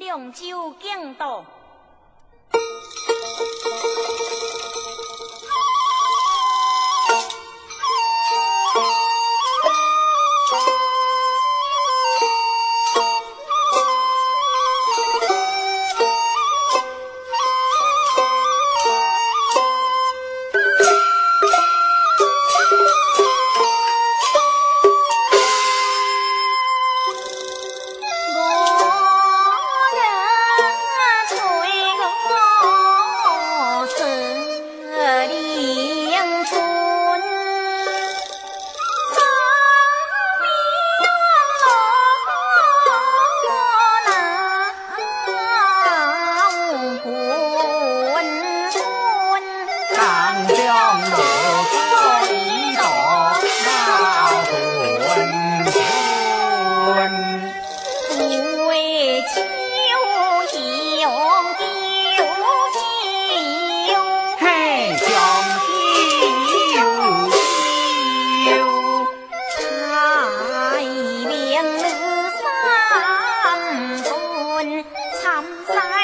龙州境道。三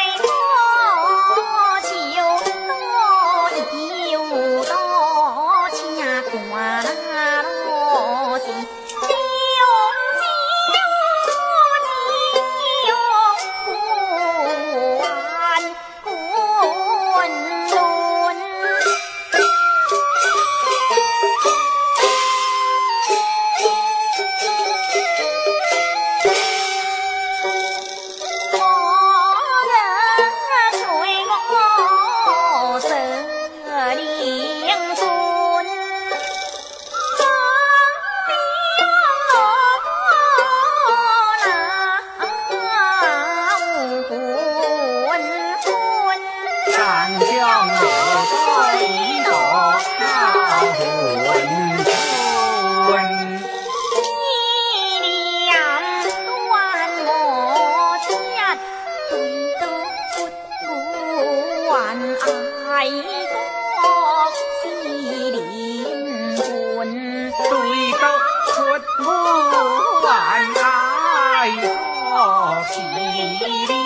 对到佛母还爱我是对爱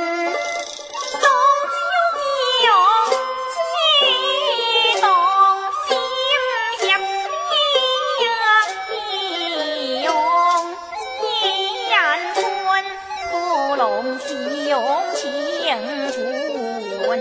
有情夫